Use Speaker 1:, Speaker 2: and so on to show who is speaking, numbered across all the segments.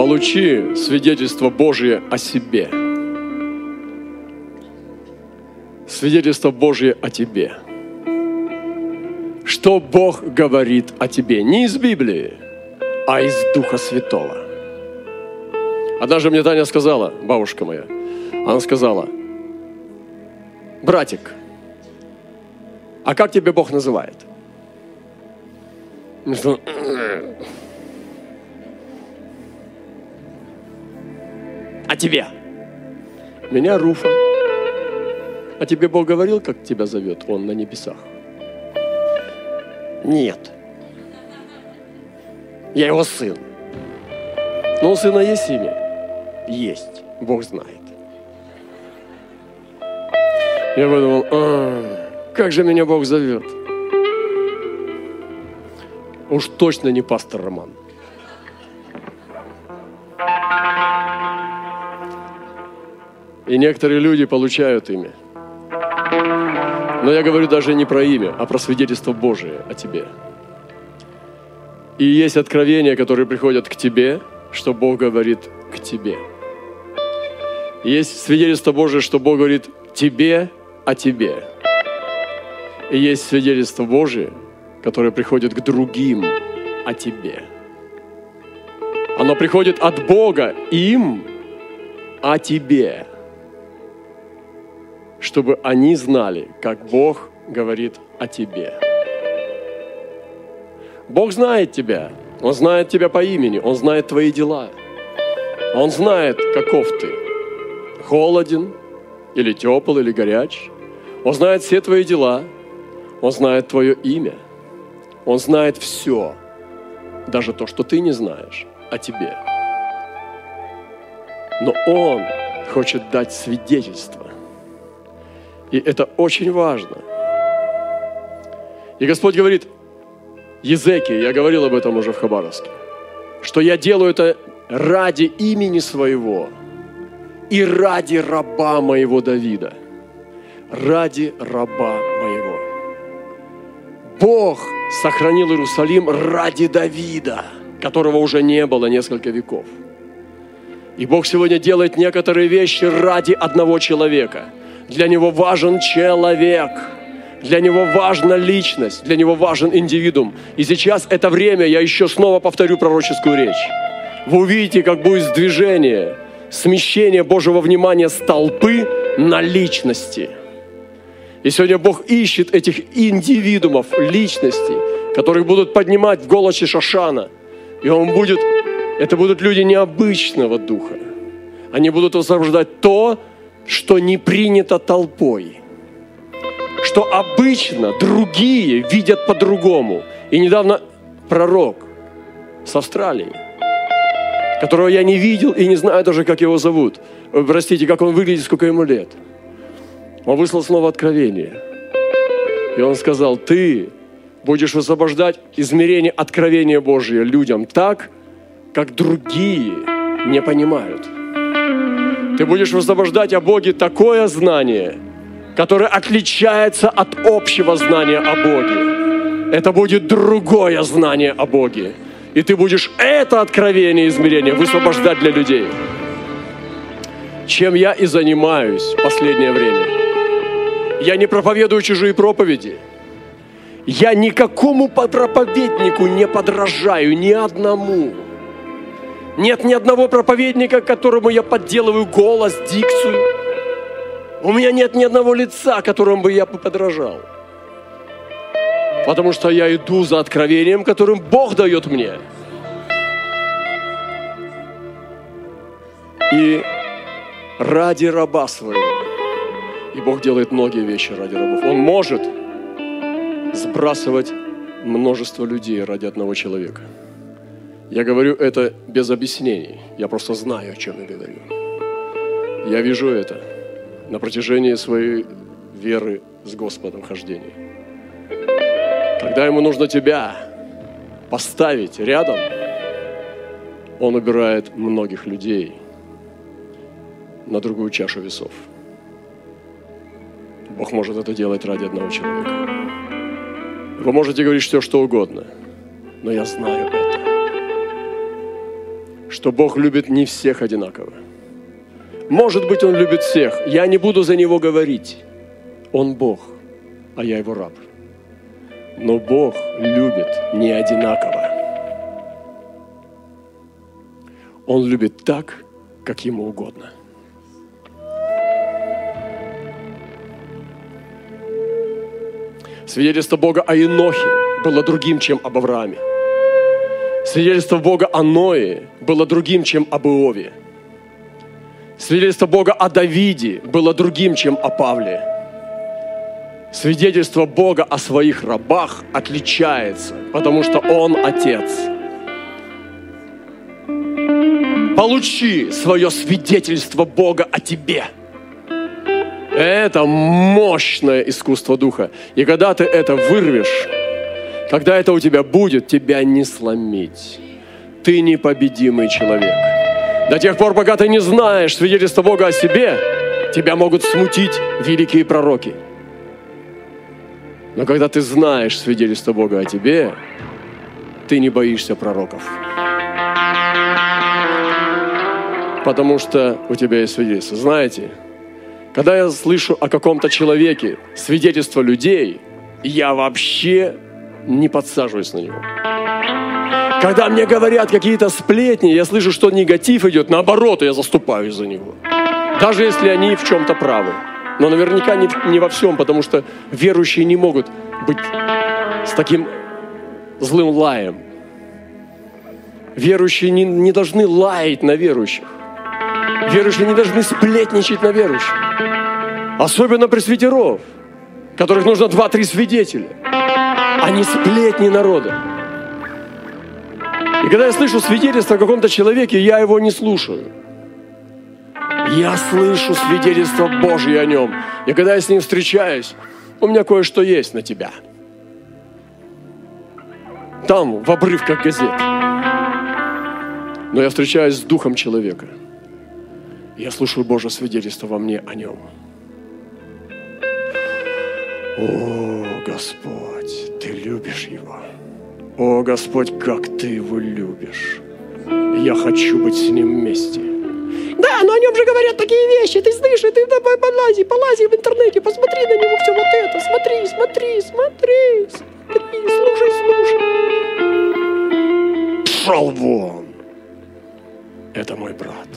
Speaker 1: Получи свидетельство Божье о себе. Свидетельство Божье о тебе. Что Бог говорит о тебе. Не из Библии, а из Духа Святого. Однажды мне Таня сказала, бабушка моя, она сказала, братик, а как тебе Бог называет? А тебе? Меня Руфа. А тебе Бог говорил, как тебя зовет Он на небесах? Нет. Я его сын. Но у сына есть имя? Есть. Бог знает. Я подумал, «А, как же меня Бог зовет? Уж точно не пастор Роман. И некоторые люди получают имя. Но я говорю даже не про имя, а про свидетельство Божие о тебе. И есть откровения, которые приходят к тебе, что Бог говорит к тебе. Есть свидетельство Божие, что Бог говорит тебе о тебе. И есть свидетельство Божие, которое приходит к другим о тебе. Оно приходит от Бога им о тебе чтобы они знали, как Бог говорит о тебе. Бог знает тебя. Он знает тебя по имени. Он знает твои дела. Он знает, каков ты. Холоден или тепл, или горяч. Он знает все твои дела. Он знает твое имя. Он знает все. Даже то, что ты не знаешь о тебе. Но Он хочет дать свидетельство и это очень важно. И Господь говорит, Езеки, я говорил об этом уже в Хабаровске, что я делаю это ради имени своего и ради раба моего Давида. Ради раба моего. Бог сохранил Иерусалим ради Давида, которого уже не было несколько веков. И Бог сегодня делает некоторые вещи ради одного человека – для него важен человек. Для него важна личность, для него важен индивидуум. И сейчас это время, я еще снова повторю пророческую речь. Вы увидите, как будет сдвижение, смещение Божьего внимания с толпы на личности. И сегодня Бог ищет этих индивидуумов, личностей, которых будут поднимать в голосе Шашана. И Он будет, это будут люди необычного духа. Они будут освобождать то, что не принято толпой, что обычно другие видят по-другому. И недавно пророк с Австралии, которого я не видел и не знаю даже, как его зовут, простите, как он выглядит, сколько ему лет. Он выслал снова откровение. И он сказал, ты будешь высвобождать измерение откровения Божьего людям так, как другие не понимают – ты будешь высвобождать о Боге такое знание, которое отличается от общего знания о Боге. Это будет другое знание о Боге. И ты будешь это откровение измерения высвобождать для людей. Чем я и занимаюсь в последнее время. Я не проповедую чужие проповеди. Я никакому проповеднику не подражаю, ни одному. Нет ни одного проповедника, которому я подделываю голос, дикцию. У меня нет ни одного лица, которому бы я подражал. Потому что я иду за откровением, которым Бог дает мне. И ради раба своего. И Бог делает многие вещи ради рабов. Он может сбрасывать множество людей ради одного человека. Я говорю это без объяснений. Я просто знаю, о чем я говорю. Я вижу это на протяжении своей веры с Господом хождения. Когда ему нужно тебя поставить рядом, он убирает многих людей на другую чашу весов. Бог может это делать ради одного человека. Вы можете говорить все, что угодно, но я знаю это. Что Бог любит не всех одинаково. Может быть, Он любит всех. Я не буду за Него говорить. Он Бог, а я Его раб. Но Бог любит не одинаково. Он любит так, как Ему угодно. Свидетельство Бога о Енохе было другим, чем об Аврааме. Свидетельство Бога о Ное было другим, чем об Иове. Свидетельство Бога о Давиде было другим, чем о Павле. Свидетельство Бога о своих рабах отличается, потому что Он Отец. Получи свое свидетельство Бога о тебе. Это мощное искусство Духа. И когда ты это вырвешь, когда это у тебя будет, тебя не сломить. Ты непобедимый человек. До тех пор, пока ты не знаешь свидетельство Бога о себе, тебя могут смутить великие пророки. Но когда ты знаешь свидетельство Бога о тебе, ты не боишься пророков. Потому что у тебя есть свидетельство. Знаете, когда я слышу о каком-то человеке свидетельство людей, я вообще не подсаживаюсь на него. Когда мне говорят какие-то сплетни, я слышу, что негатив идет, наоборот, я заступаюсь за него. Даже если они в чем-то правы. Но наверняка не, не во всем, потому что верующие не могут быть с таким злым лаем. Верующие не, не должны лаять на верующих. Верующие не должны сплетничать на верующих. Особенно пресвитеров, которых нужно два-три свидетеля а не сплетни народа. И когда я слышу свидетельство о каком-то человеке, я его не слушаю. Я слышу свидетельство Божье о нем. И когда я с ним встречаюсь, у меня кое-что есть на тебя. Там, в обрывках газет. Но я встречаюсь с духом человека. Я слушаю Божье свидетельство во мне о нем. О, Господь, Ты любишь Его. О, Господь, как Ты Его любишь. Я хочу быть с Ним вместе.
Speaker 2: Да, но о нем же говорят такие вещи. Ты слышишь, ты давай полази, полази в интернете, посмотри на него все вот это. Смотри, смотри, смотри, смотри, слушай, слушай.
Speaker 1: Пшел вон. Это мой брат.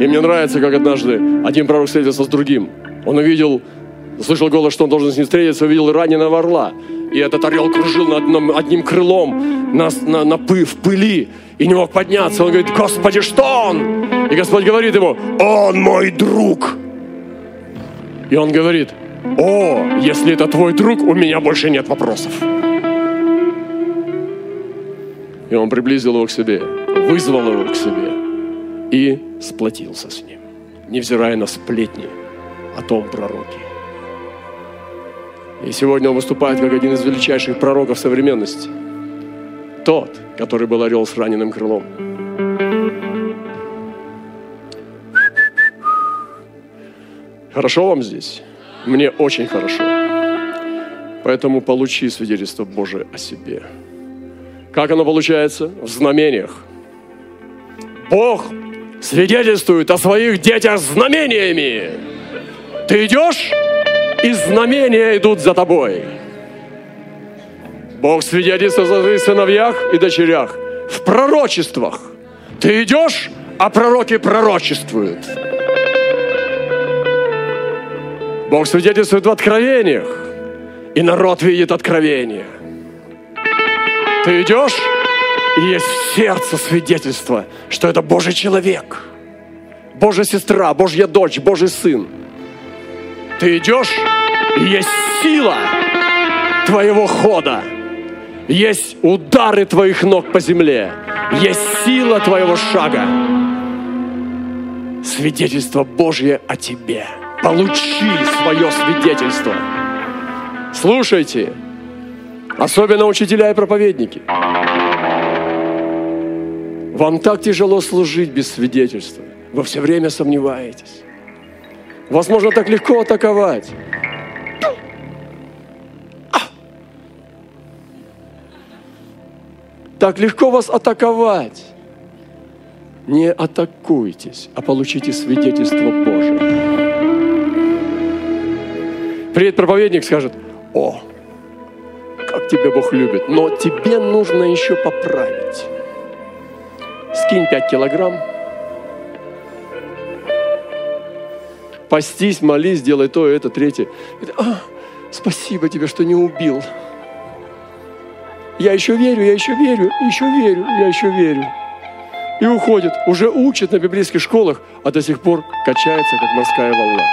Speaker 1: И мне нравится, как однажды один пророк встретился с другим. Он увидел Слышал голос, что он должен с ним встретиться, увидел раненого орла. И этот орел кружил над одним, одним крылом на, на, на пы, в пыли и не мог подняться. Он говорит, Господи, что он? И Господь говорит ему, он мой друг. И он говорит, о, если это твой друг, у меня больше нет вопросов. И он приблизил его к себе, вызвал его к себе и сплотился с ним, невзирая на сплетни о том пророке. И сегодня он выступает как один из величайших пророков современности. Тот, который был орел с раненым крылом. Хорошо вам здесь? Мне очень хорошо. Поэтому получи свидетельство Божие о себе. Как оно получается? В знамениях. Бог свидетельствует о своих детях знамениями. Ты идешь? И знамения идут за тобой. Бог свидетельствует о своих сыновьях и дочерях в пророчествах. Ты идешь, а пророки пророчествуют. Бог свидетельствует в откровениях, и народ видит откровение. Ты идешь, и есть в сердце свидетельство, что это Божий человек, Божья сестра, Божья дочь, Божий сын – ты идешь, есть сила твоего хода. Есть удары твоих ног по земле. Есть сила твоего шага. Свидетельство Божье о тебе. Получи свое свидетельство. Слушайте, особенно учителя и проповедники. Вам так тяжело служить без свидетельства. Вы все время сомневаетесь. Вас можно так легко атаковать. Так легко вас атаковать. Не атакуйтесь, а получите свидетельство Божие. Приедет проповедник, скажет, о, как тебя Бог любит, но тебе нужно еще поправить. Скинь 5 килограмм, постись, молись, делай то, это, третье. А, спасибо тебе, что не убил. Я еще верю, я еще верю, еще верю, я еще верю. И уходит, уже учит на библейских школах, а до сих пор качается, как морская волна.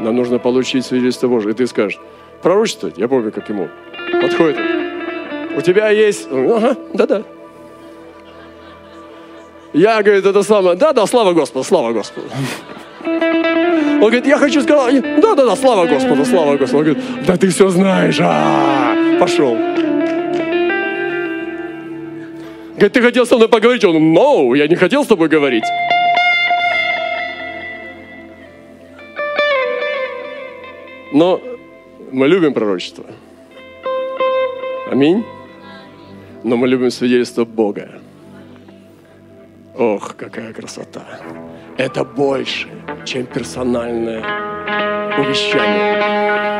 Speaker 1: Нам нужно получить свидетельство Божие. И ты скажешь, пророчествовать? Я помню, как ему. Подходит. У тебя есть... Ага, да-да. Я, говорит, это самое... Да-да, слава Господу, слава Господу. Он говорит, я хочу сказать, да-да-да, слава Господу, слава Господу. Он говорит, да ты все знаешь, а пошел. Говорит, ты хотел со мной поговорить? Он, no, я не хотел с тобой говорить. Но мы любим пророчество. Аминь. Но мы любим свидетельство Бога. Ох, какая красота. Это больше, чем персональное увещание.